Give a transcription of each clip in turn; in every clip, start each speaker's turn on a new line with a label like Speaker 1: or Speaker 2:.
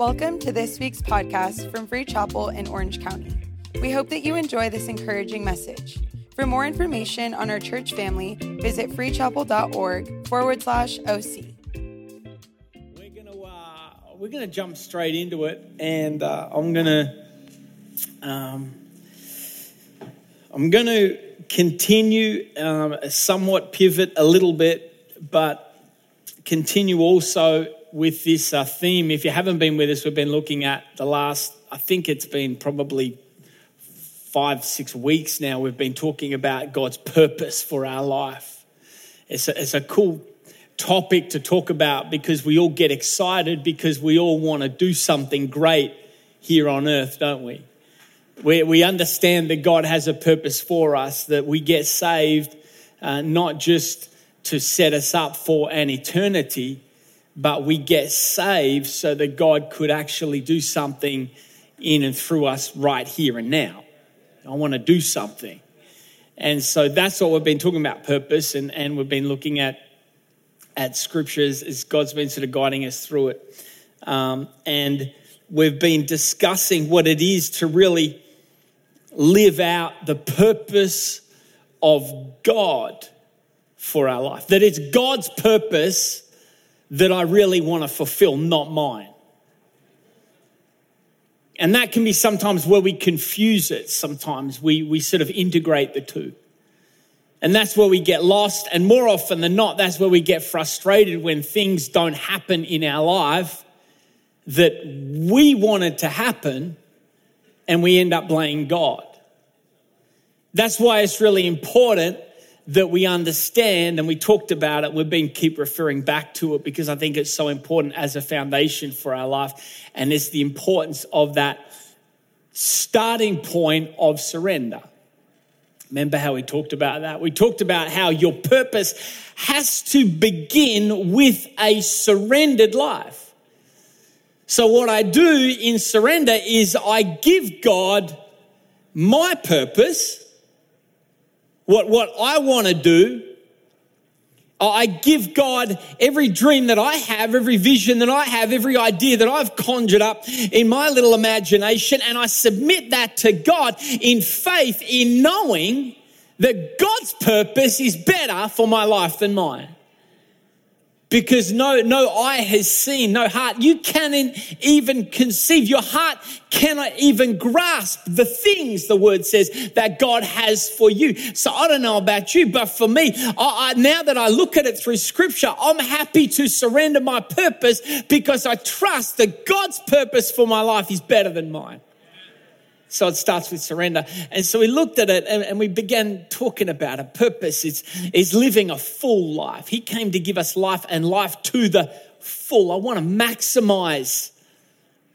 Speaker 1: Welcome to this week's podcast from Free Chapel in Orange County. We hope that you enjoy this encouraging message. For more information on our church family, visit freechapel.org forward slash OC.
Speaker 2: We're gonna uh, we're gonna jump straight into it, and uh, I'm gonna um, I'm gonna continue um, somewhat pivot a little bit, but continue also with this uh, theme. If you haven't been with us, we've been looking at the last. I think it's been probably five six weeks now. We've been talking about God's purpose for our life. It's a, it's a cool topic to talk about because we all get excited because we all want to do something great here on earth, don't we? We, we understand that God has a purpose for us, that we get saved uh, not just to set us up for an eternity, but we get saved so that God could actually do something in and through us right here and now. I want to do something. And so that's what we've been talking about purpose, and, and we've been looking at, at scriptures as God's been sort of guiding us through it. Um, and we've been discussing what it is to really live out the purpose of God for our life. That it's God's purpose that I really want to fulfill, not mine. And that can be sometimes where we confuse it. Sometimes we, we sort of integrate the two. And that's where we get lost. And more often than not, that's where we get frustrated when things don't happen in our life that we wanted to happen and we end up blaming God. That's why it's really important that we understand and we talked about it. We've been keep referring back to it because I think it's so important as a foundation for our life. And it's the importance of that starting point of surrender. Remember how we talked about that? We talked about how your purpose has to begin with a surrendered life. So, what I do in surrender is I give God my purpose what, what I want to do. I give God every dream that I have, every vision that I have, every idea that I've conjured up in my little imagination, and I submit that to God in faith, in knowing that God's purpose is better for my life than mine because no, no eye has seen, no heart. You can't even conceive. Your heart cannot even grasp the things the word says that God has for you. So I don't know about you, but for me, I, I, now that I look at it through scripture, I'm happy to surrender my purpose because I trust that God's purpose for my life is better than mine. So it starts with surrender. And so we looked at it and, and, we began talking about a purpose is, is living a full life. He came to give us life and life to the full. I want to maximize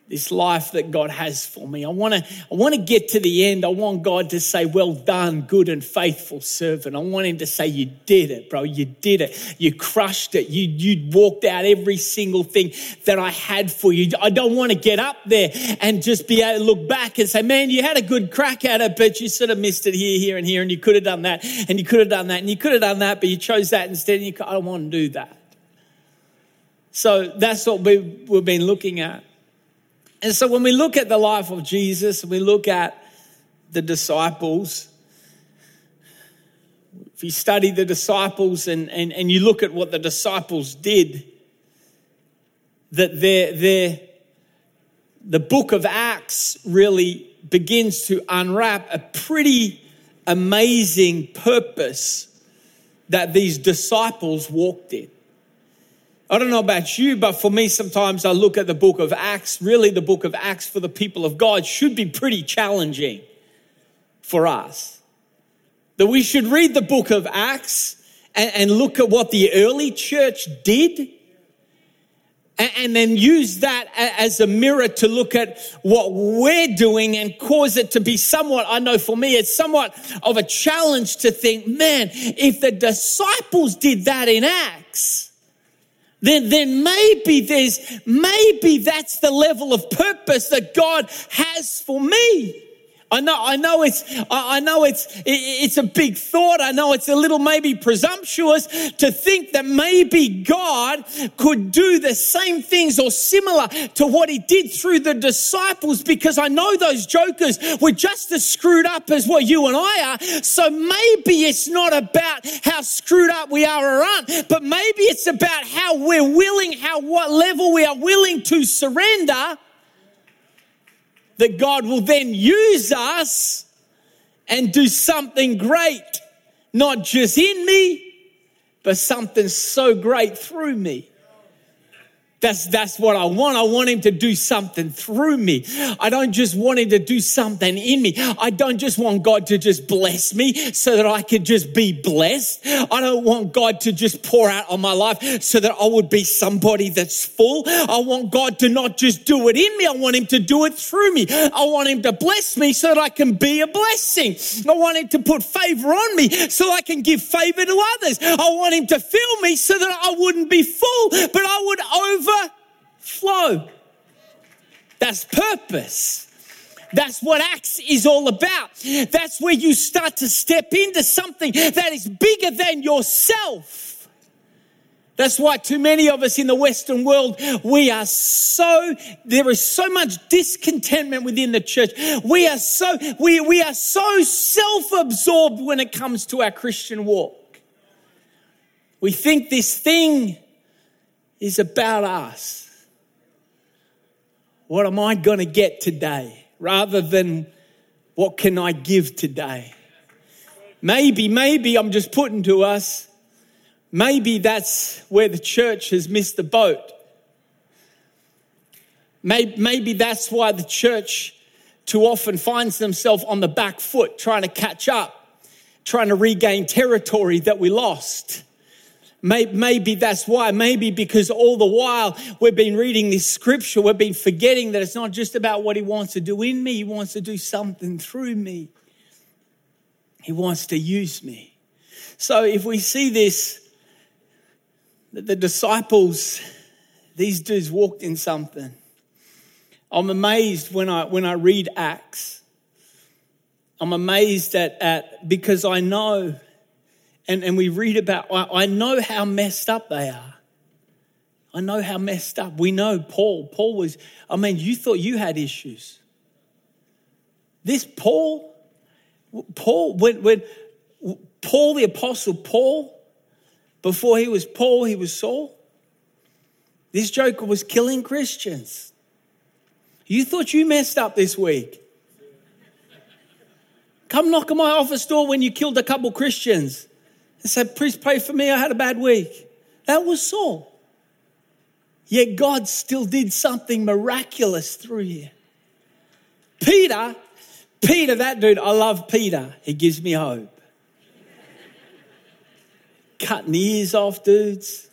Speaker 2: this life that God has for me. I want to I want to get to the end. I want God to say, "Well done, good and faithful servant." I want him to say, "You did it, bro. You did it. You crushed it. You you walked out every single thing that I had for you." I don't want to get up there and just be able to look back and say, "Man, you had a good crack at it, but you sort of missed it here, here and here and you could have done that and you could have done that and you could have done that, but you chose that instead." And you, I don't want to do that. So that's what we, we've been looking at. And so when we look at the life of Jesus, and we look at the disciples, if you study the disciples and, and, and you look at what the disciples did, that they're, they're, the book of Acts really begins to unwrap a pretty amazing purpose that these disciples walked in. I don't know about you, but for me, sometimes I look at the book of Acts. Really, the book of Acts for the people of God should be pretty challenging for us. That we should read the book of Acts and, and look at what the early church did and, and then use that as a mirror to look at what we're doing and cause it to be somewhat, I know for me, it's somewhat of a challenge to think, man, if the disciples did that in Acts, then, then maybe there's, maybe that's the level of purpose that God has for me. I know, I know it's, I know it's, it's a big thought. I know it's a little maybe presumptuous to think that maybe God could do the same things or similar to what he did through the disciples because I know those jokers were just as screwed up as what you and I are. So maybe it's not about how screwed up we are or aren't, but maybe it's about how we're willing, how what level we are willing to surrender that God will then use us and do something great, not just in me, but something so great through me. That's, that's what I want. I want him to do something through me. I don't just want him to do something in me. I don't just want God to just bless me so that I could just be blessed. I don't want God to just pour out on my life so that I would be somebody that's full. I want God to not just do it in me. I want him to do it through me. I want him to bless me so that I can be a blessing. I want him to put favor on me so I can give favor to others. I want him to fill me so that I wouldn't be full, but I would over flow. That's purpose. That's what Acts is all about. That's where you start to step into something that is bigger than yourself. That's why too many of us in the Western world, we are so, there is so much discontentment within the church. We are so, we, we are so self-absorbed when it comes to our Christian walk. We think this thing is about us. What am I going to get today? Rather than what can I give today? Maybe, maybe I'm just putting to us, maybe that's where the church has missed the boat. Maybe, maybe that's why the church too often finds themselves on the back foot trying to catch up, trying to regain territory that we lost. Maybe that's why. Maybe because all the while we've been reading this scripture, we've been forgetting that it's not just about what He wants to do in me, He wants to do something through me. He wants to use me. So if we see this, that the disciples, these dudes walked in something. I'm amazed when I when I read Acts. I'm amazed at, at because I know and, and we read about, I, I know how messed up they are. I know how messed up. We know Paul. Paul was, I mean, you thought you had issues. This Paul, Paul, when, when Paul the apostle, Paul, before he was Paul, he was Saul. This joker was killing Christians. You thought you messed up this week. Come knock on my office door when you killed a couple Christians and said, Please pray for me. I had a bad week. That was Saul. Yet God still did something miraculous through you. Peter, Peter, that dude, I love Peter. He gives me hope. Cutting ears off dudes.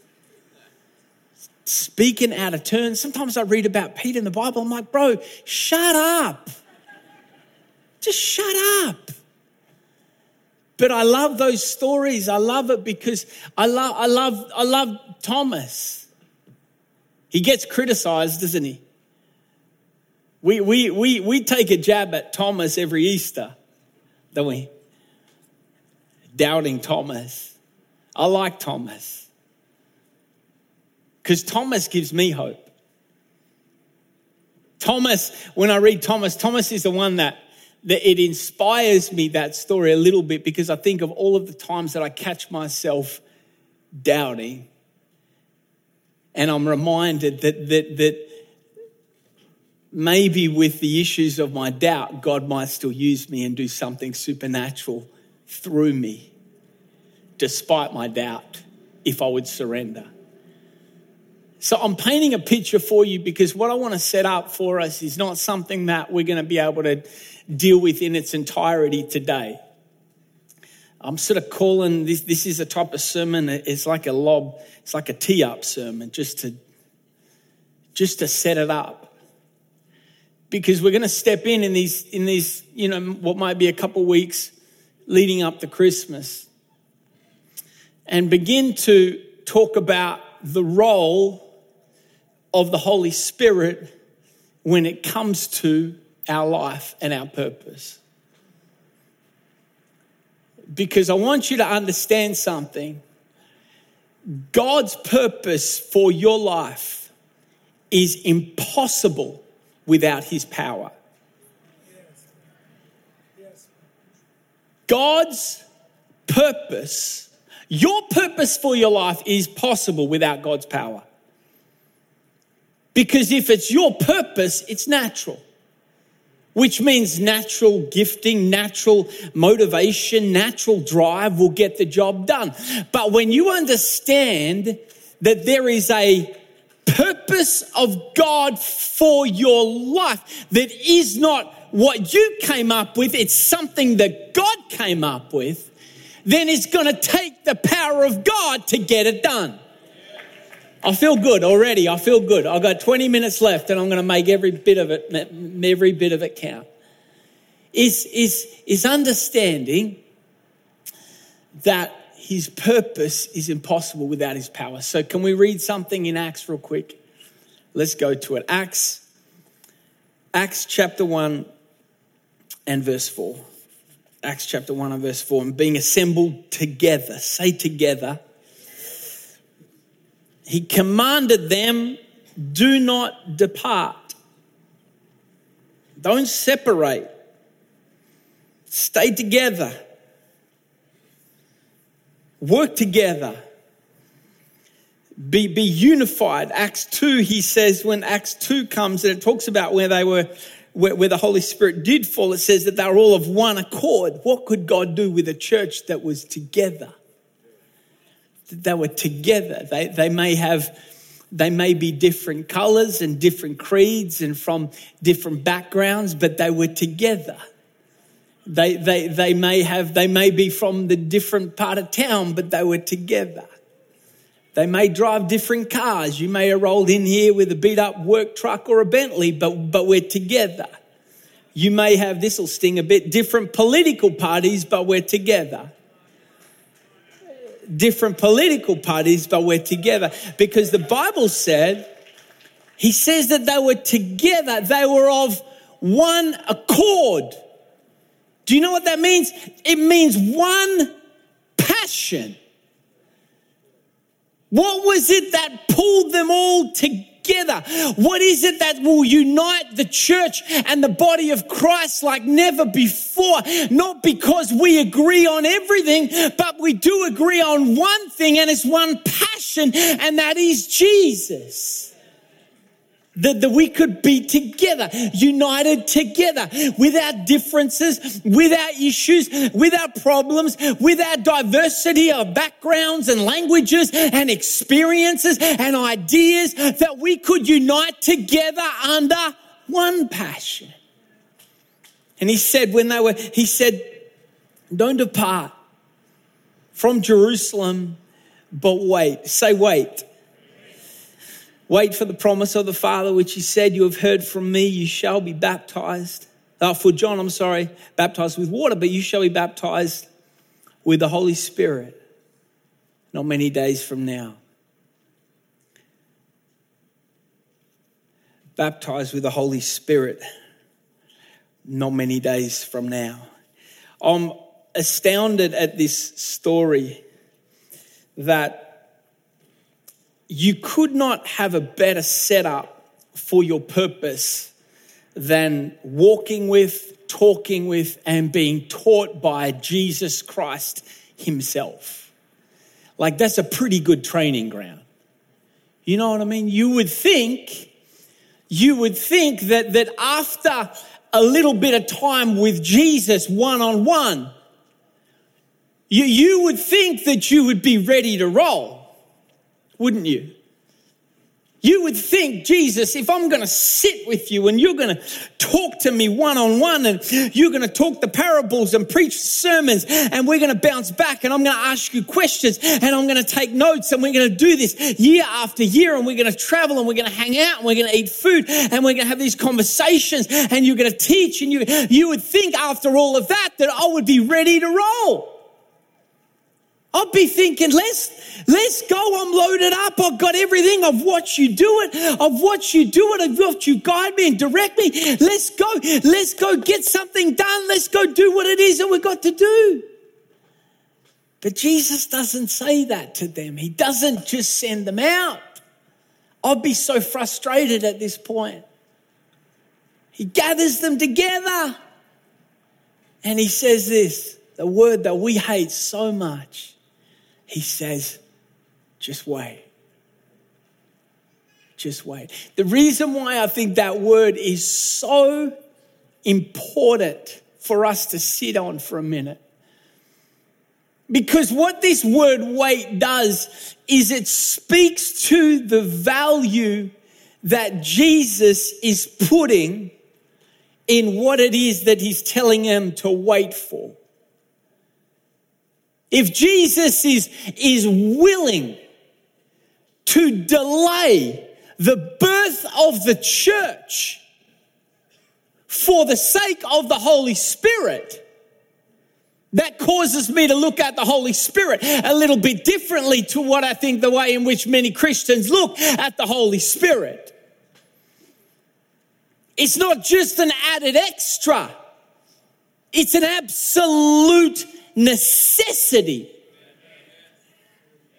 Speaker 2: Speaking out of turn. Sometimes I read about Peter in the Bible. I'm like, bro, shut up. Just shut up. But I love those stories. I love it because I love, I love, I love Thomas. He gets criticized, doesn't he? We, we, we, we take a jab at Thomas every Easter, don't we? Doubting Thomas. I like Thomas. Because Thomas gives me hope. Thomas, when I read Thomas, Thomas is the one that that it inspires me that story a little bit because I think of all of the times that I catch myself doubting. And I'm reminded that, that, that maybe with the issues of my doubt, God might still use me and do something supernatural through me, despite my doubt, if I would surrender. So I'm painting a picture for you because what I want to set up for us is not something that we're going to be able to deal with in its entirety today. I'm sort of calling this, this is a type of sermon, it's like a lob, it's like a tee up sermon, just to, just to set it up. Because we're going to step in in these, in these, you know, what might be a couple weeks leading up to Christmas and begin to talk about the role of the Holy Spirit when it comes to our life and our purpose. because I want you to understand something. God's purpose for your life is impossible without his power. God's purpose, your purpose for your life is possible without God's power. Because if it's your purpose, it's natural, which means natural gifting, natural motivation, natural drive will get the job done. But when you understand that there is a purpose of God for your life that is not what you came up with, it's something that God came up with, then it's going to take the power of God to get it done. I feel good already. I feel good. I've got 20 minutes left and I'm going to make every bit of it, every bit of it count. Is, is, is understanding that his purpose is impossible without his power. So, can we read something in Acts real quick? Let's go to it. Acts, Acts chapter 1 and verse 4. Acts chapter 1 and verse 4. And being assembled together, say together he commanded them, do not depart. Don't separate. Stay together. Work together. Be, be unified. Acts 2, he says, when Acts 2 comes and it talks about where they were, where, where the Holy Spirit did fall, it says that they were all of one accord. What could God do with a church that was together? They were together. They, they may have, they may be different colors and different creeds and from different backgrounds, but they were together. They, they, they may have, they may be from the different part of town, but they were together. They may drive different cars. You may have rolled in here with a beat up work truck or a Bentley, but, but we're together. You may have, this will sting a bit, different political parties, but we're together different political parties, but we're together. Because the Bible said, he says that they were together, they were of one accord. Do you know what that means? It means one passion. What was it that pulled them all together? Together? What is it that will unite the church and the body of Christ like never before? Not because we agree on everything, but we do agree on one thing and it's one passion and that is Jesus. That, that we could be together, united together, without differences, without issues, without problems, without diversity of backgrounds and languages and experiences and ideas, that we could unite together under one passion. And he said, when they were, he said, don't depart from Jerusalem, but wait. Say, wait. Wait for the promise of the Father, which he said, You have heard from me, you shall be baptized. Uh, for John, I'm sorry, baptized with water, but you shall be baptized with the Holy Spirit not many days from now. Baptized with the Holy Spirit not many days from now. I'm astounded at this story that you could not have a better setup for your purpose than walking with, talking with, and being taught by Jesus Christ Himself. Like, that's a pretty good training ground. You know what I mean? You would think, you would think that, that after a little bit of time with Jesus one on one, you, you would think that you would be ready to roll wouldn't you? You would think, Jesus, if I'm going to sit with you and you're going to talk to me one on one and you're going to talk the parables and preach sermons and we're going to bounce back and I'm going to ask you questions and I'm going to take notes and we're going to do this year after year and we're going to travel and we're going to hang out and we're going to eat food and we're going to have these conversations and you're going to teach and you, you would think after all of that that I would be ready to roll. I'll be thinking, let's, let's go. I'm loaded up. I've got everything. I've watched you do it. I've watched you do it. I've watched you guide me and direct me. Let's go. Let's go get something done. Let's go do what it is that we've got to do. But Jesus doesn't say that to them. He doesn't just send them out. I'd be so frustrated at this point. He gathers them together and he says this the word that we hate so much. He says, just wait. Just wait. The reason why I think that word is so important for us to sit on for a minute. Because what this word wait does is it speaks to the value that Jesus is putting in what it is that he's telling them to wait for. If Jesus is, is willing to delay the birth of the church for the sake of the Holy Spirit, that causes me to look at the Holy Spirit a little bit differently to what I think the way in which many Christians look at the Holy Spirit. It's not just an added extra. It's an absolute necessity.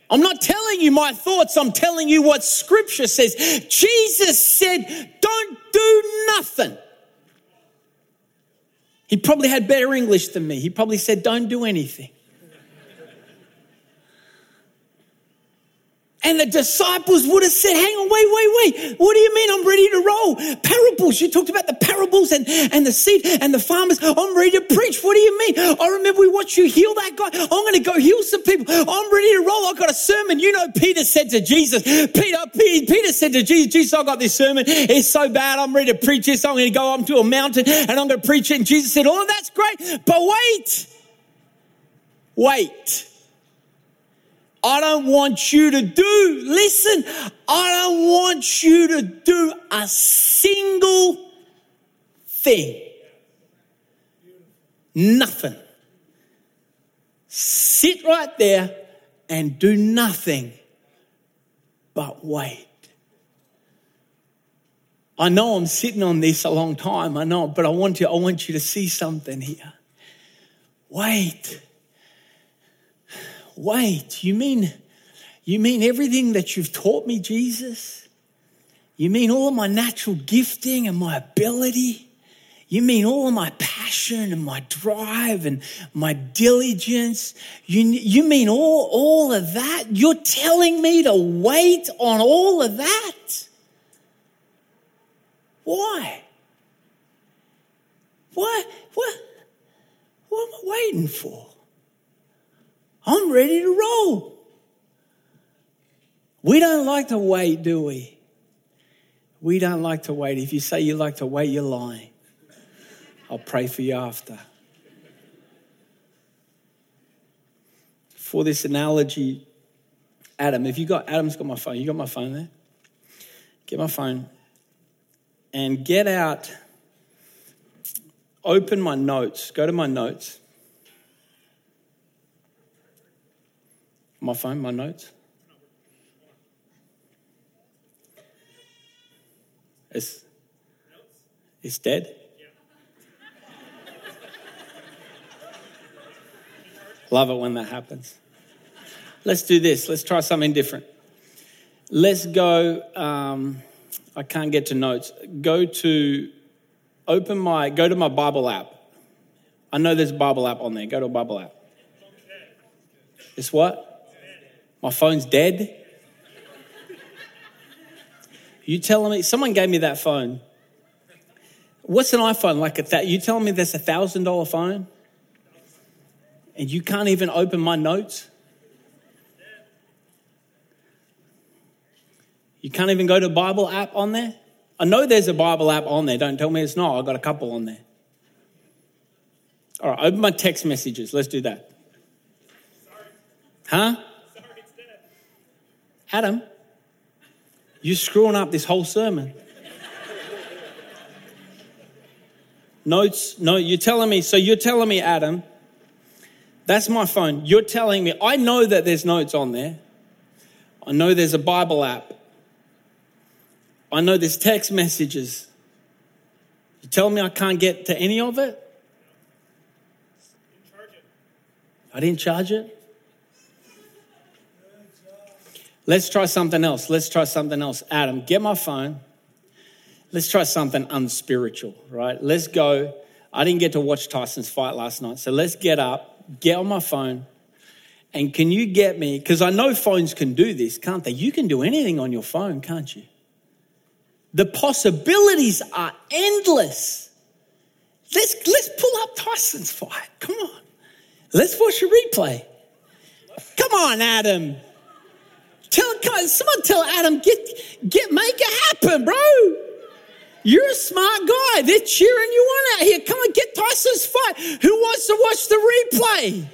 Speaker 2: I'm not telling you my thoughts, I'm telling you what scripture says. Jesus said, Don't do nothing. He probably had better English than me. He probably said, Don't do anything. And the disciples would have said, hang on, wait, wait, wait. What do you mean I'm ready to roll? Parables. You talked about the parables and, and the seed and the farmers. I'm ready to preach. What do you mean? I remember we watched you heal that guy. I'm going to go heal some people. I'm ready to roll. I've got a sermon. You know, Peter said to Jesus, Peter, Peter said to Jesus, Jesus, I've got this sermon. It's so bad. I'm ready to preach this. I'm going to go up to a mountain and I'm going to preach it. And Jesus said, oh, that's great. But wait, wait. I don't want you to do, listen, I don't want you to do a single thing. Nothing. Sit right there and do nothing but wait. I know I'm sitting on this a long time, I know, but I want you, I want you to see something here. Wait wait, you mean, you mean everything that you've taught me, Jesus? You mean all of my natural gifting and my ability? You mean all of my passion and my drive and my diligence? You, you mean all, all of that? You're telling me to wait on all of that? Why? What? What? What am I waiting for? I'm ready to roll. We don't like to wait, do we? We don't like to wait. If you say you like to wait, you're lying. I'll pray for you after. For this analogy, Adam, if you got Adam's got my phone, you got my phone there? Get my phone and get out, open my notes, go to my notes My phone, my notes. It's, it's dead. Love it when that happens. Let's do this. Let's try something different. Let's go. Um, I can't get to notes. Go to open my go to my Bible app. I know there's a Bible app on there. Go to a Bible app. It's what? My phone's dead. You telling me someone gave me that phone? What's an iPhone like? A you telling me there's a thousand dollar phone, and you can't even open my notes? You can't even go to Bible app on there. I know there's a Bible app on there. Don't tell me it's not. I've got a couple on there. All right, open my text messages. Let's do that. Huh? Adam, you're screwing up this whole sermon. Notes, no, you're telling me, so you're telling me, Adam, that's my phone. You're telling me, I know that there's notes on there. I know there's a Bible app. I know there's text messages. You tell me I can't get to any of it? I didn't charge it. Let's try something else. Let's try something else. Adam, get my phone. Let's try something unspiritual, right? Let's go. I didn't get to watch Tyson's fight last night, so let's get up, get on my phone, and can you get me? Because I know phones can do this, can't they? You can do anything on your phone, can't you? The possibilities are endless. Let's, let's pull up Tyson's fight. Come on. Let's watch a replay. Come on, Adam. Tell come someone tell Adam, get get make it happen, bro. You're a smart guy. They're cheering you on out here. Come on, get Tyson's fight. Who wants to watch the replay?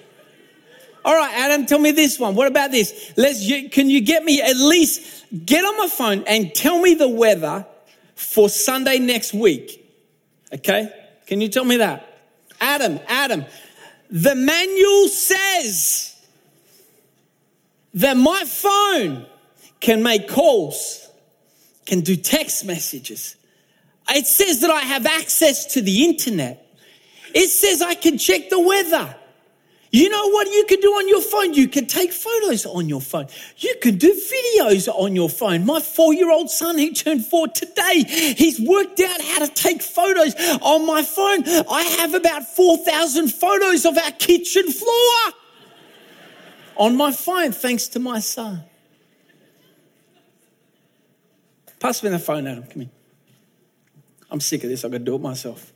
Speaker 2: All right, Adam, tell me this one. What about this? Let's. Can you get me at least get on my phone and tell me the weather for Sunday next week? Okay, can you tell me that? Adam, Adam, the manual says that my phone can make calls, can do text messages. It says that I have access to the internet. It says I can check the weather. You know what you can do on your phone? You can take photos on your phone. You can do videos on your phone. My four year old son, he turned four today. He's worked out how to take photos on my phone. I have about 4,000 photos of our kitchen floor on my phone, thanks to my son. Pass me the phone, Adam. Come here. I'm sick of this. I've got to do it myself.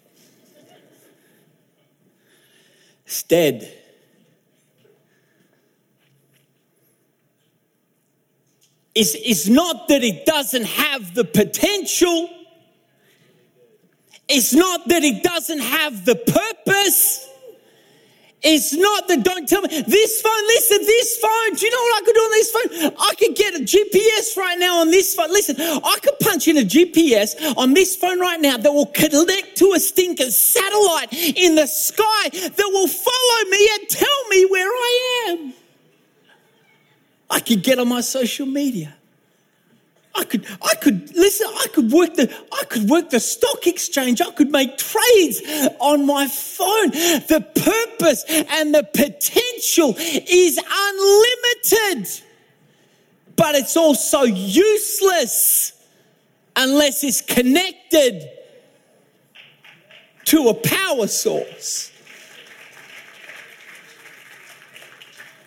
Speaker 2: It's dead. It's, it's not that it doesn't have the potential. It's not that it doesn't have the purpose. It's not that don't tell me this phone, listen, this phone. Do you know what I could do on this phone? I could get a GPS right now on this phone. Listen, I could punch in a GPS on this phone right now that will connect to a stinker satellite in the sky that will follow me and tell me where I am. I could get on my social media. I could, I could listen. I could work the, I could work the stock exchange. I could make trades on my phone. The purpose and the potential is unlimited, but it's also useless unless it's connected to a power source.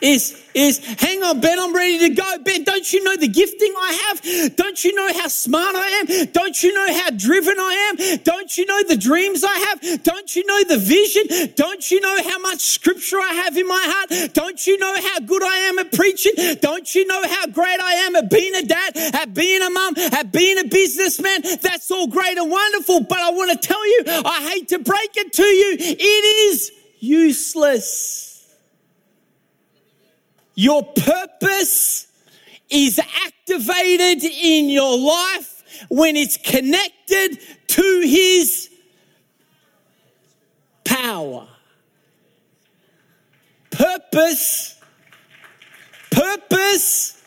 Speaker 2: Is is hang on, Ben, I'm ready to go. Ben, don't you know the gifting I have? Don't you know how smart I am? Don't you know how driven I am? Don't you know the dreams I have? Don't you know the vision? Don't you know how much scripture I have in my heart? Don't you know how good I am at preaching? Don't you know how great I am at being a dad, at being a mum, at being a businessman? That's all great and wonderful, but I want to tell you, I hate to break it to you, it is useless. Your purpose is activated in your life when it's connected to His power. Purpose, purpose,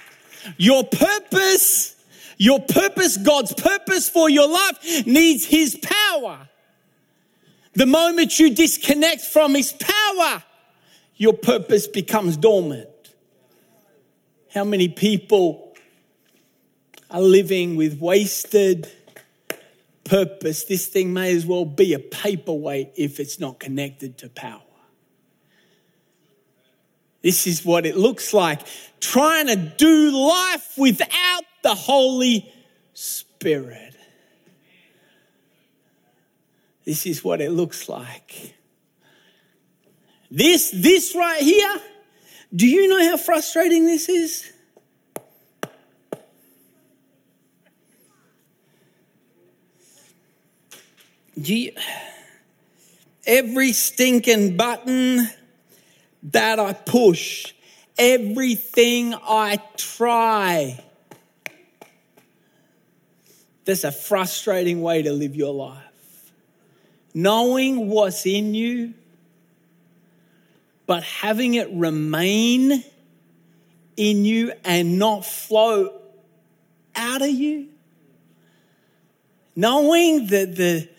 Speaker 2: your purpose, your purpose, God's purpose for your life needs His power. The moment you disconnect from His power, your purpose becomes dormant. How many people are living with wasted purpose? This thing may as well be a paperweight if it's not connected to power. This is what it looks like trying to do life without the Holy Spirit. This is what it looks like. This, this right here do you know how frustrating this is? You, every stinking button that I push, everything I try, that's a frustrating way to live your life. Knowing what's in you but having it remain in you and not flow out of you. Knowing that the,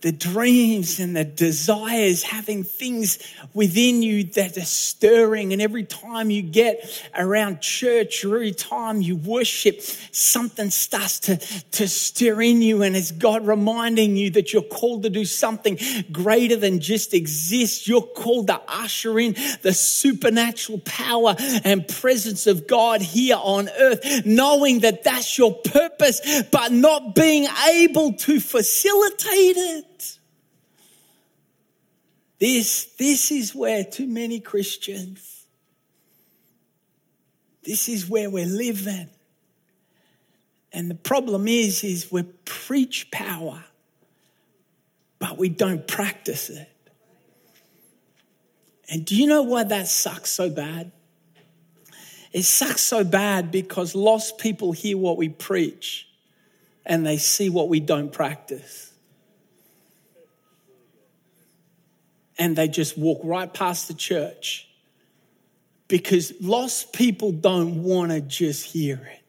Speaker 2: the dreams and the desires, having things within you that are stirring. And every time you get around church every time you worship, something starts to, to stir in you. And it's God reminding you that you're called to do something greater than just exist. You're called to usher in the supernatural power and presence of God here on earth, knowing that that's your purpose, but not being able to facilitate it. This, this is where too many Christians, this is where we're living. And the problem is, is we preach power, but we don't practice it. And do you know why that sucks so bad? It sucks so bad because lost people hear what we preach and they see what we don't practice. And they just walk right past the church because lost people don't want to just hear it.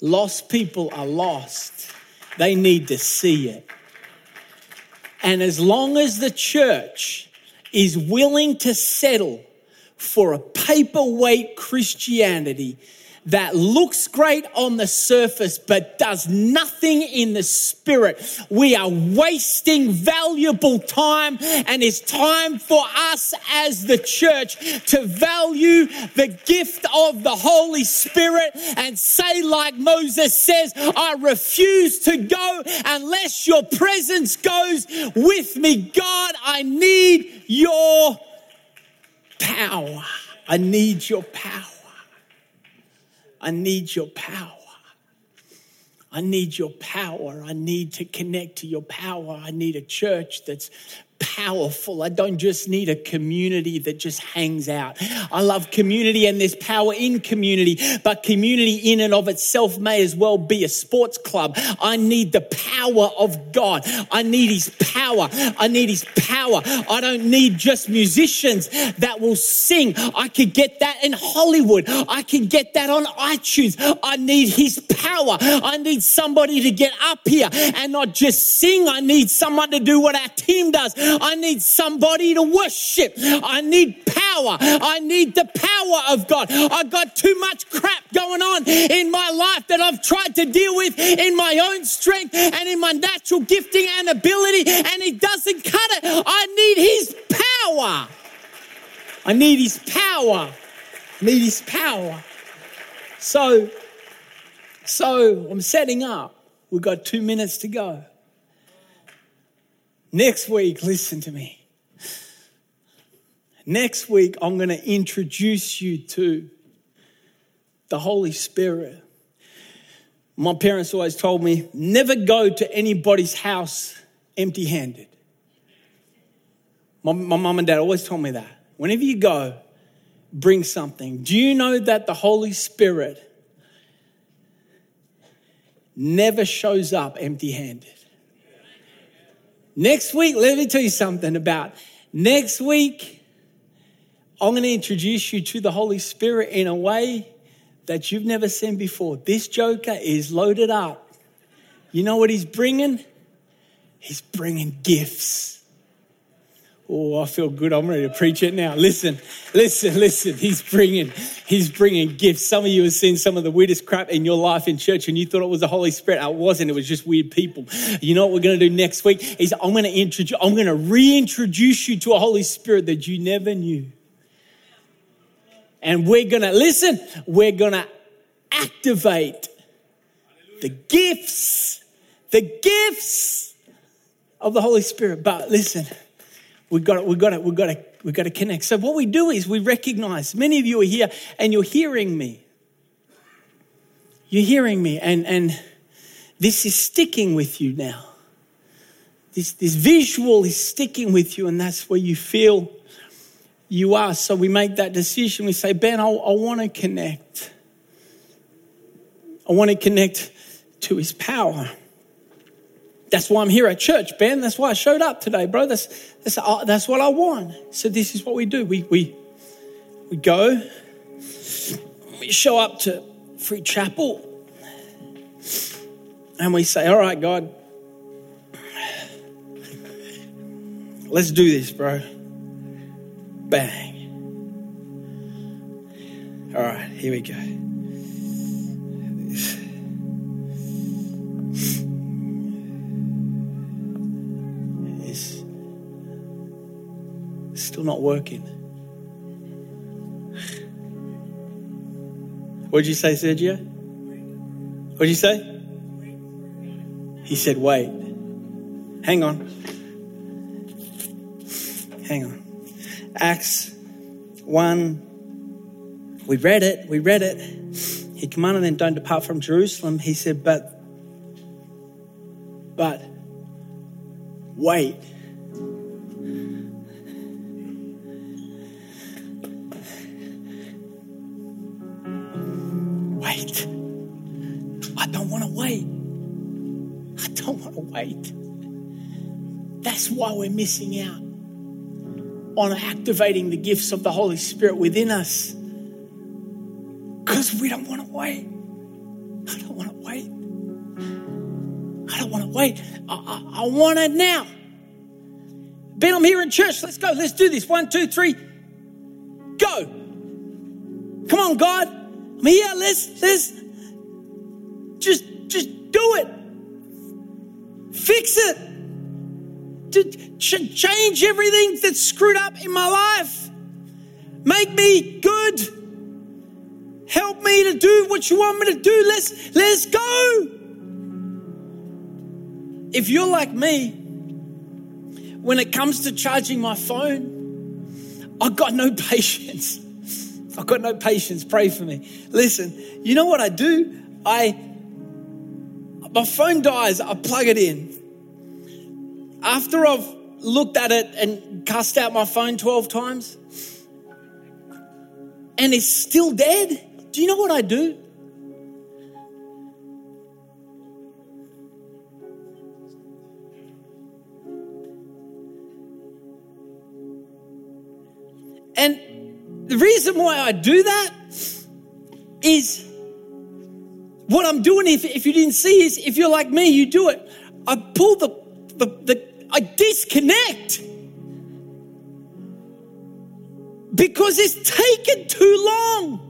Speaker 2: Lost people are lost, they need to see it. And as long as the church is willing to settle for a paperweight Christianity that looks great on the surface but does nothing in the spirit. We are wasting valuable time and it's time for us as the church to value the gift of the Holy Spirit and say like Moses says, I refuse to go unless your presence goes with me. God, I need your power. I need your power. I need your power. I need your power. I need to connect to your power. I need a church that's powerful. I don't just need a community that just hangs out. I love community and there's power in community, but community in and of itself may as well be a sports club. I need the power of God. I need his power. I need his power. I don't need just musicians that will sing. I could get that in Hollywood. I can get that on iTunes. I need his power. I need somebody to get up here and not just sing. I need someone to do what our team does. I need somebody to worship. I need power. I need the power of God. I've got too much crap going on in my life that I've tried to deal with in my own strength and in my natural gifting and ability, and it doesn't cut it. I need His power. I need His power. I need His power. So, so I'm setting up. We've got two minutes to go. Next week, listen to me. Next week, I'm going to introduce you to the Holy Spirit. My parents always told me never go to anybody's house empty handed. My, my mom and dad always told me that. Whenever you go, bring something. Do you know that the Holy Spirit never shows up empty handed? Next week, let me tell you something about next week. I'm going to introduce you to the Holy Spirit in a way that you've never seen before. This joker is loaded up. You know what he's bringing? He's bringing gifts. Oh, I feel good. I'm ready to preach it now. Listen, listen, listen. He's bringing, he's bringing gifts. Some of you have seen some of the weirdest crap in your life in church and you thought it was the Holy Spirit. It wasn't. It was just weird people. You know what we're going to do next week is I'm going to introduce, I'm going to reintroduce you to a Holy Spirit that you never knew. And we're going to, listen, we're going to activate the gifts, the gifts of the Holy Spirit. But listen, We've got, we've got, to, we've got, to, we've got to connect. So what we do is we recognize. Many of you are here and you're hearing me. You're hearing me, and and this is sticking with you now. This this visual is sticking with you, and that's where you feel you are. So we make that decision. We say, Ben, I, I want to connect. I want to connect to His power. That's why I'm here at church, Ben. That's why I showed up today, bro. That's, that's, uh, that's what I want. So this is what we do. We, we, we go, we show up to Free Chapel, and we say, All right, God, let's do this, bro. Bang. All right, here we go. Not working. What'd you say, Sergio? What'd you say? He said, wait. Hang on. Hang on. Acts 1. We read it. We read it. He commanded them, don't depart from Jerusalem. He said, but, but. Wait. That's why we're missing out on activating the gifts of the Holy Spirit within us. Because we don't want to wait. I don't want to wait. I don't want to wait. I, I, I want it now. Ben, I'm here in church. Let's go. Let's do this. One, two, three. Go. Come on, God. I'm here. Let's let's just just do it. Fix it. To ch- change everything that's screwed up in my life. Make me good. Help me to do what you want me to do. Let's let's go. If you're like me, when it comes to charging my phone, I've got no patience. I've got no patience. Pray for me. Listen, you know what I do? I my phone dies, I plug it in. After I've looked at it and cussed out my phone 12 times, and it's still dead, do you know what I do? And the reason why I do that is what I'm doing, if, if you didn't see, is if you're like me, you do it. I pull the, the, the I disconnect because it's taken too long.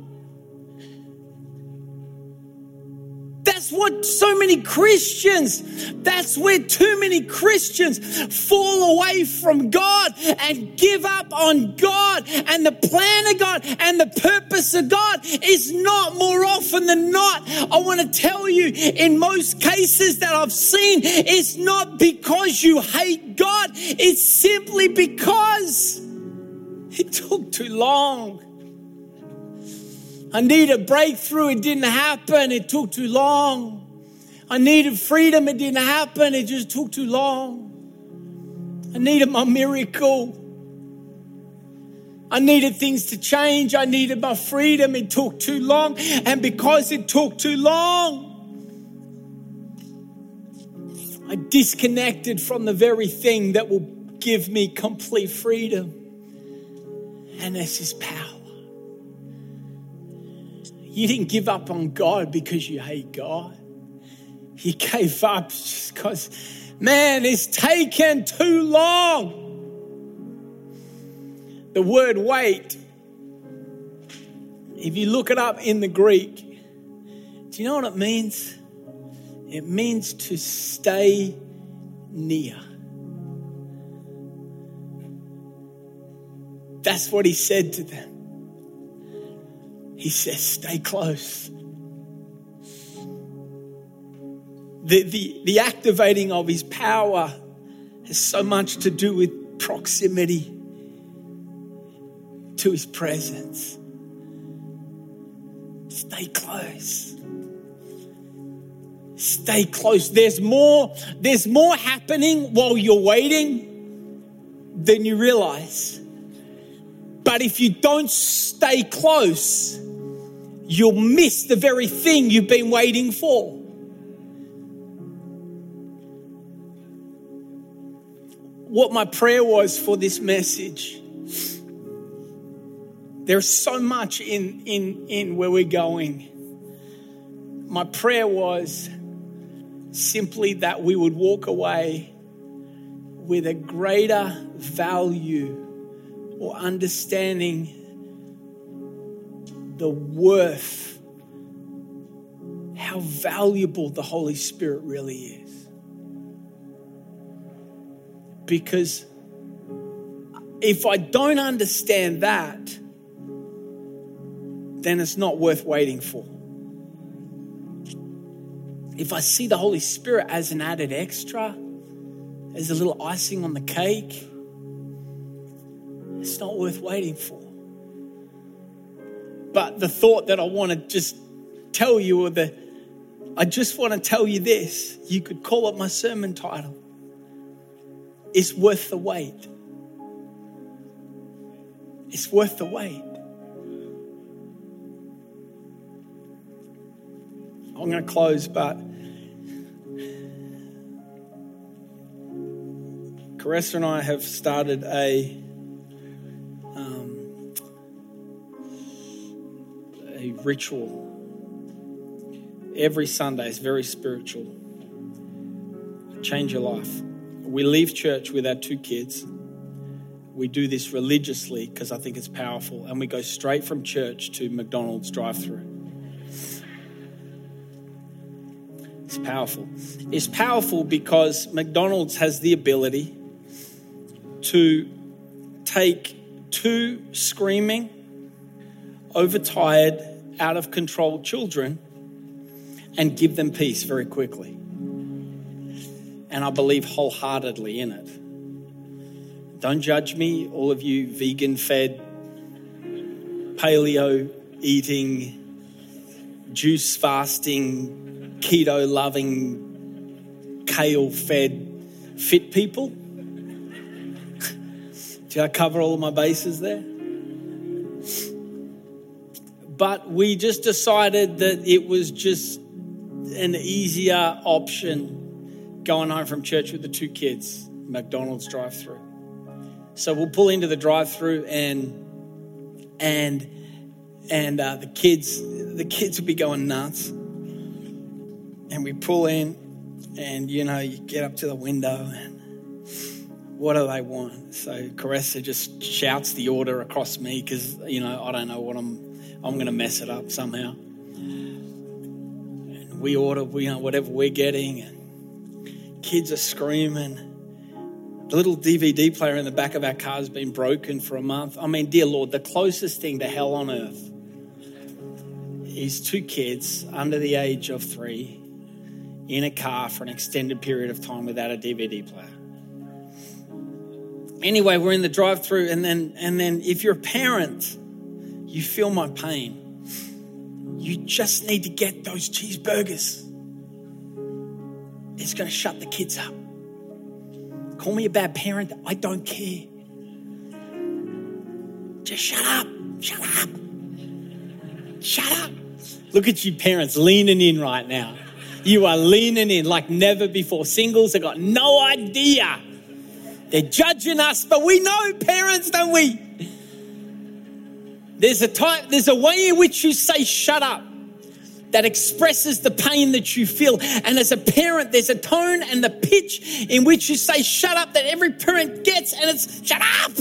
Speaker 2: That's what so many Christians, that's where too many Christians fall away from God and give up on God and the plan of God and the purpose of God is not more often than not. I want to tell you, in most cases that I've seen, it's not because you hate God, it's simply because it took too long. I needed a breakthrough. It didn't happen. It took too long. I needed freedom. It didn't happen. It just took too long. I needed my miracle. I needed things to change. I needed my freedom. It took too long. And because it took too long, I disconnected from the very thing that will give me complete freedom. And this is power. You didn't give up on God because you hate God. You gave up just because, man, it's taken too long. The word wait, if you look it up in the Greek, do you know what it means? It means to stay near. That's what he said to them. He says, stay close. The, the, the activating of his power has so much to do with proximity to his presence. Stay close. Stay close. There's more, there's more happening while you're waiting than you realize. But if you don't stay close, you'll miss the very thing you've been waiting for. What my prayer was for this message. There's so much in, in, in where we're going. My prayer was simply that we would walk away with a greater value or understanding the worth, how valuable the Holy Spirit really is. Because if I don't understand that, then it's not worth waiting for. If I see the Holy Spirit as an added extra, as a little icing on the cake, it's not worth waiting for. But the thought that I want to just tell you, or the I just want to tell you this, you could call it my sermon title. It's worth the wait. It's worth the wait. I'm going to close, but Caressa and I have started a ritual every Sunday. is very spiritual. Change your life. We leave church with our two kids. We do this religiously because I think it's powerful, and we go straight from church to McDonald's drive-through. It's powerful. It's powerful because McDonald's has the ability to take two screaming, overtired, out of control children and give them peace very quickly. And I believe wholeheartedly in it. Don't judge me, all of you vegan fed, paleo eating, juice fasting, keto loving, kale fed, fit people. Did I cover all my bases there? But we just decided that it was just an easier option going home from church with the two kids, McDonald's drive through. So we'll pull into the drive through and and and uh, the kids the kids will be going nuts and we pull in, and you know, you get up to the window, and what do they want? So Caressa just shouts the order across me because you know I don't know what I'm. I'm going to mess it up somehow. And we order, we you know, whatever we're getting, and kids are screaming. The little DVD player in the back of our car has been broken for a month. I mean, dear Lord, the closest thing to hell on earth is two kids under the age of three in a car for an extended period of time without a DVD player. Anyway, we're in the drive-through, and then and then if you're a parent, you feel my pain. You just need to get those cheeseburgers. It's going to shut the kids up. Call me a bad parent. I don't care. Just shut up. Shut up. Shut up. Look at you parents leaning in right now. You are leaning in like never before. Singles have got no idea. They're judging us, but we know parents, don't we? There's a type, there's a way in which you say shut up that expresses the pain that you feel. And as a parent, there's a tone and the pitch in which you say shut up that every parent gets, and it's shut up!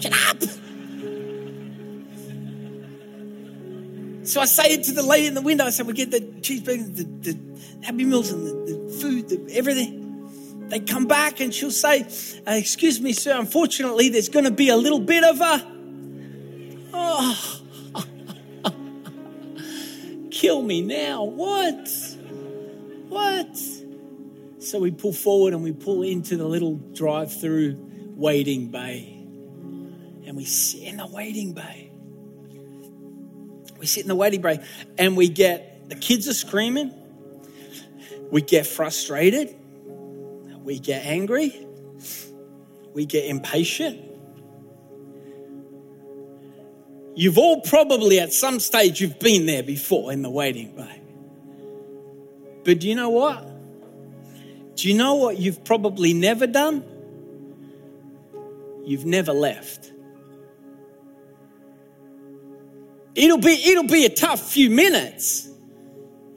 Speaker 2: Shut up! So I say it to the lady in the window. I said, we get the cheeseburger, the, the Happy Meals and the, the food, the, everything. They come back and she'll say, uh, Excuse me, sir, unfortunately, there's going to be a little bit of a. Kill me now. What? What? So we pull forward and we pull into the little drive through waiting bay. And we sit in the waiting bay. We sit in the waiting bay and we get the kids are screaming. We get frustrated, we get angry, we get impatient. You've all probably at some stage you've been there before in the waiting bay. But do you know what? Do you know what you've probably never done? You've never left. It'll be it'll be a tough few minutes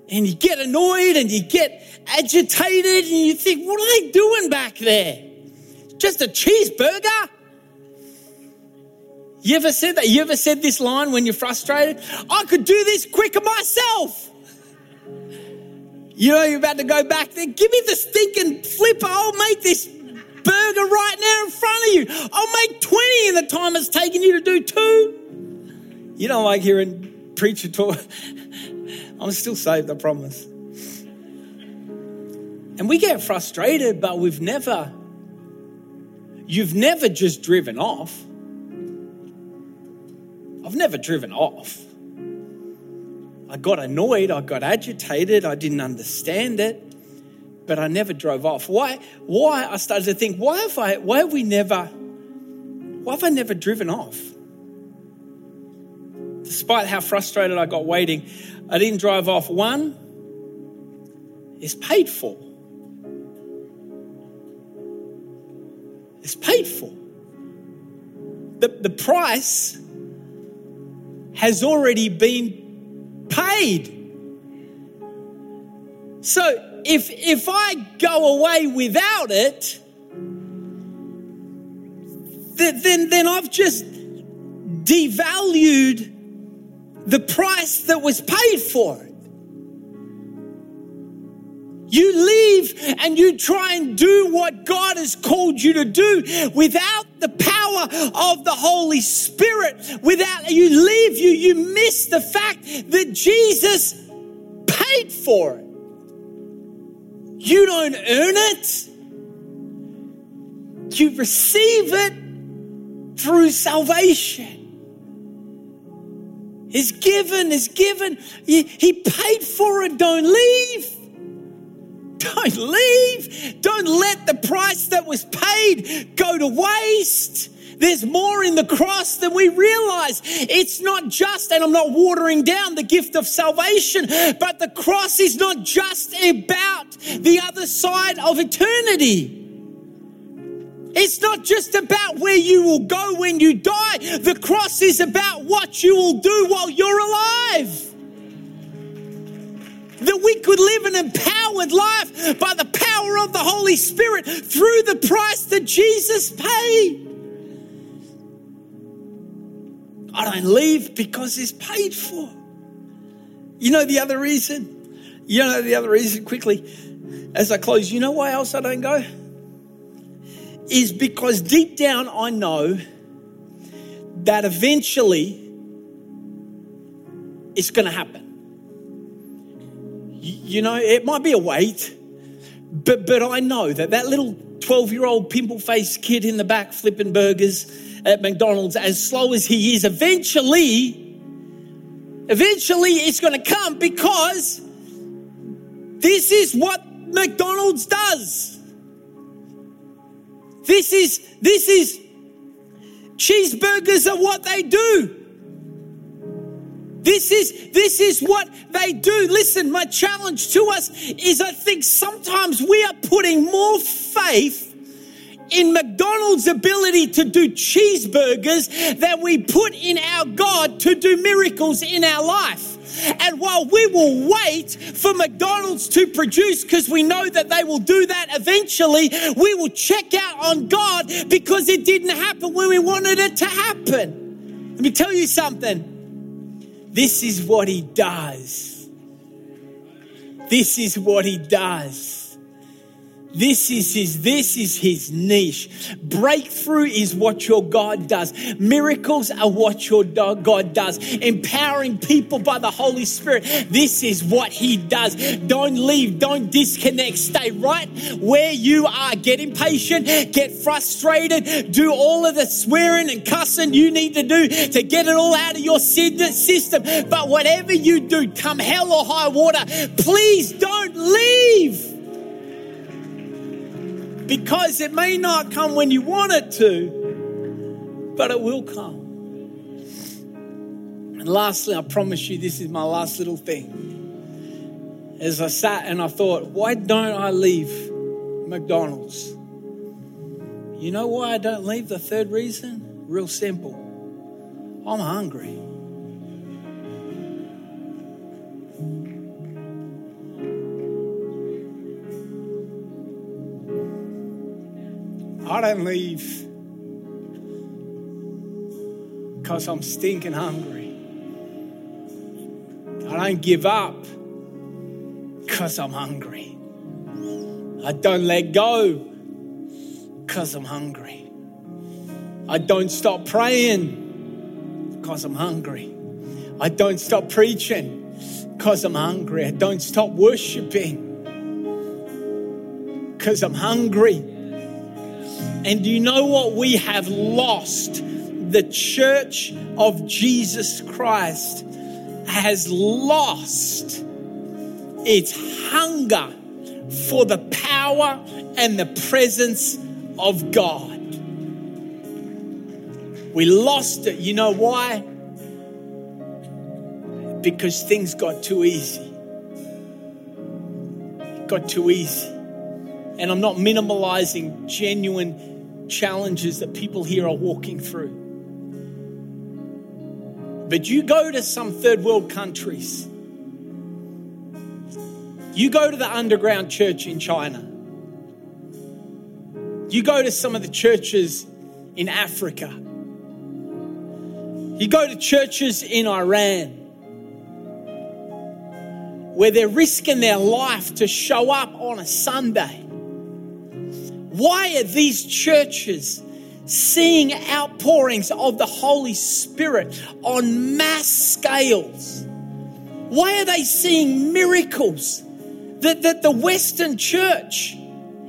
Speaker 2: and you get annoyed and you get agitated and you think, what are they doing back there? Just a cheeseburger? You ever said that? You ever said this line when you're frustrated? I could do this quicker myself. You know, you're about to go back there. Give me the stinking flipper. I'll make this burger right now in front of you. I'll make 20 in the time it's taken you to do two. You don't like hearing preacher talk. I'm still saved, I promise. And we get frustrated, but we've never, you've never just driven off. I've never driven off. I got annoyed, I got agitated, I didn't understand it, but I never drove off. Why? Why? I started to think, why have I? Why have we never? Why have I never driven off? Despite how frustrated I got waiting, I didn't drive off. One, it's paid for. It's paid for. The, the price has already been paid. So if, if I go away without it, then, then I've just devalued the price that was paid for it. You leave and you try and do what God has called you to do without the power of the Holy Spirit. Without you leave, you, you miss the fact that Jesus paid for it. You don't earn it. You receive it through salvation. Is given, is given. He, he paid for it. Don't leave. Don't leave. Don't let the price that was paid go to waste. There's more in the cross than we realize. It's not just, and I'm not watering down the gift of salvation, but the cross is not just about the other side of eternity. It's not just about where you will go when you die. The cross is about what you will do while you're alive. That we could live an empowered life by the power of the Holy Spirit through the price that Jesus paid. I don't leave because it's paid for. You know the other reason? You know the other reason quickly as I close, you know why else I don't go? Is because deep down I know that eventually it's going to happen. You know, it might be a wait, but, but I know that that little 12 year old pimple faced kid in the back flipping burgers at McDonald's, as slow as he is, eventually, eventually it's going to come because this is what McDonald's does. This is, this is, cheeseburgers are what they do. This is, this is what they do. Listen, my challenge to us is I think sometimes we are putting more faith in McDonald's ability to do cheeseburgers than we put in our God to do miracles in our life. And while we will wait for McDonald's to produce because we know that they will do that eventually, we will check out on God because it didn't happen when we wanted it to happen. Let me tell you something. This is what he does. This is what he does. This is his, this is his niche. Breakthrough is what your God does. Miracles are what your God does. Empowering people by the Holy Spirit. This is what he does. Don't leave. Don't disconnect. Stay right where you are. Get impatient. Get frustrated. Do all of the swearing and cussing you need to do to get it all out of your system. But whatever you do, come hell or high water, please don't leave because it may not come when you want it to, but it will come. And lastly, I promise you, this is my last little thing. As I sat and I thought, why don't I leave McDonald's? You know why I don't leave? The third reason? Real simple. I'm hungry. I don't leave because I'm stinking hungry. I don't give up because I'm hungry. I don't let go because I'm hungry. I don't stop praying because I'm hungry. I don't stop preaching because I'm hungry. I don't stop worshiping because I'm hungry. And do you know what we have lost? The church of Jesus Christ has lost its hunger for the power and the presence of God. We lost it. You know why? Because things got too easy. Got too easy. And I'm not minimalizing genuine challenges that people here are walking through. But you go to some third world countries, you go to the underground church in China, you go to some of the churches in Africa, you go to churches in Iran where they're risking their life to show up on a Sunday. Why are these churches seeing outpourings of the Holy Spirit on mass scales? Why are they seeing miracles that, that the Western church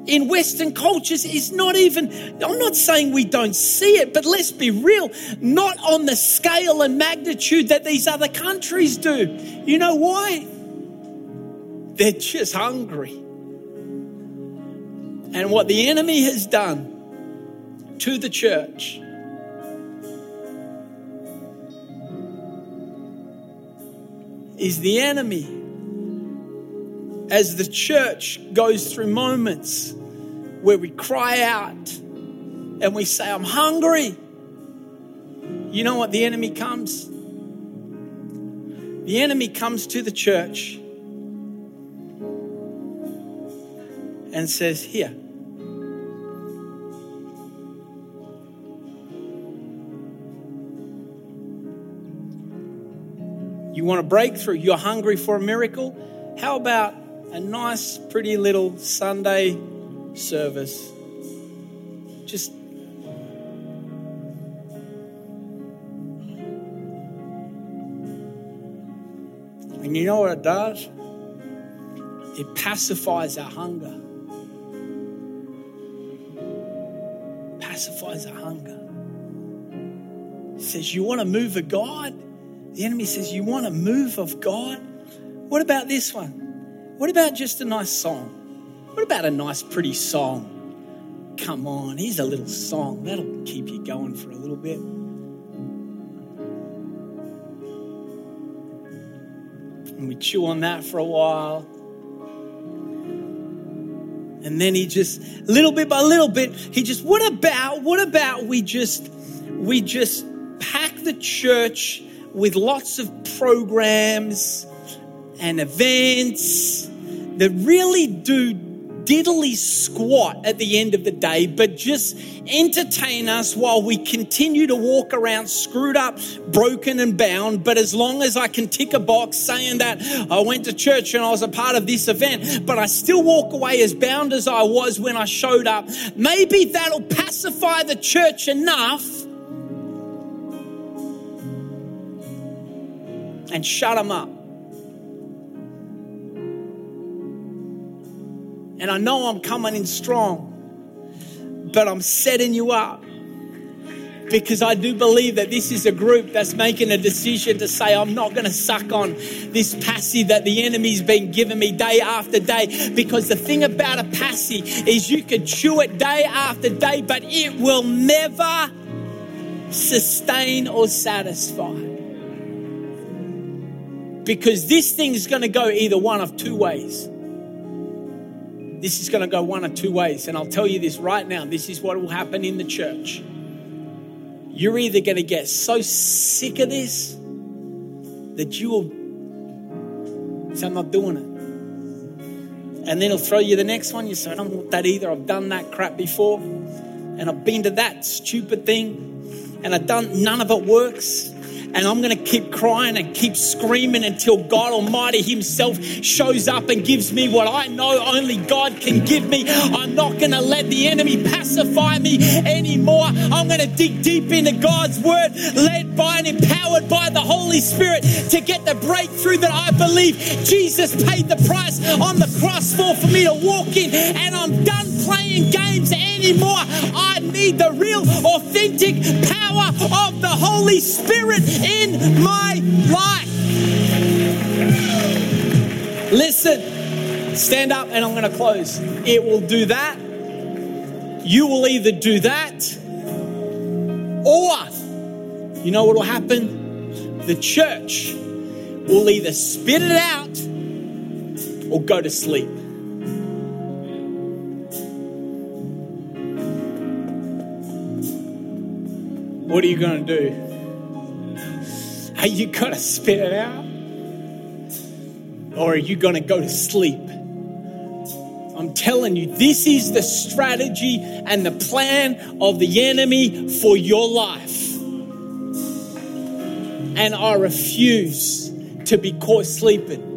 Speaker 2: in Western cultures is not even, I'm not saying we don't see it, but let's be real, not on the scale and magnitude that these other countries do. You know why? They're just hungry. And what the enemy has done to the church. Is the enemy as the church goes through moments where we cry out and we say, I'm hungry. You know what? The enemy comes. The enemy comes to the church and says, Here, You want a breakthrough? You're hungry for a miracle? How about a nice, pretty little Sunday service? Just And you know what it does? It pacifies our hunger. Pacifies our hunger. It says, You want to move a God? The enemy says, You want a move of God? What about this one? What about just a nice song? What about a nice, pretty song? Come on, here's a little song. That'll keep you going for a little bit. And we chew on that for a while. And then he just, little bit by little bit, he just, what about, what about we just, we just pack the church with lots of programs and events that really do diddly squat at the end of the day, but just entertain us while we continue to walk around screwed up, broken, and bound. But as long as I can tick a box saying that I went to church and I was a part of this event, but I still walk away as bound as I was when I showed up, maybe that'll pacify the church enough and shut them up. And I know I'm coming in strong, but I'm setting you up because I do believe that this is a group that's making a decision to say, I'm not going to suck on this passy that the enemy's been giving me day after day. Because the thing about a passy is you can chew it day after day, but it will never sustain or satisfy. Because this thing is going to go either one of two ways. This is going to go one of two ways. And I'll tell you this right now this is what will happen in the church. You're either going to get so sick of this that you will say, I'm not doing it. And then he'll throw you the next one. You say, I don't want that either. I've done that crap before. and I've been to that stupid thing and I've done none of it works and I'm going to keep crying and keep screaming until God Almighty Himself shows up and gives me what I know only God can give me. I'm not going to let the enemy pacify me anymore. I'm going to dig deep into God's Word, led by and empowered by the Holy Spirit to get the breakthrough that I believe Jesus paid the price on the cross for for me to walk in. And I'm done playing games anymore. I need the real, authentic power of the Holy Spirit in my life. Listen, stand up and I'm going to close. It will do that. You will either do that or, you know what will happen? The church will either spit it out or go to sleep. What are you going to do? Are you going to spit it out? Or are you going to go to sleep? I'm telling you, this is the strategy and the plan of the enemy for your life. And I refuse to be caught sleeping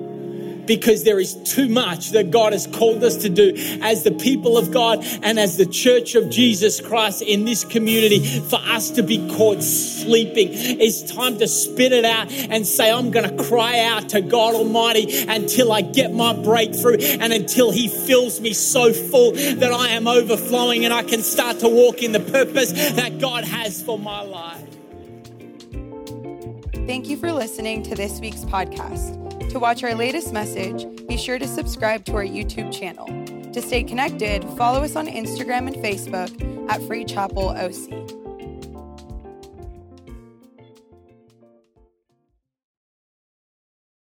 Speaker 2: because there is too much that God has called us to do as the people of God and as the church of Jesus Christ in this community for us to be caught sleeping. It's time to spit it out and say, I'm going to cry out to God Almighty until I get my breakthrough and until He fills me so full that I am overflowing and I can start to walk in the purpose that God has for my life.
Speaker 1: Thank you for listening to this week's podcast. To watch our latest message, be sure to subscribe to our YouTube channel. To stay connected, follow us on Instagram and Facebook at Free Chapel OC.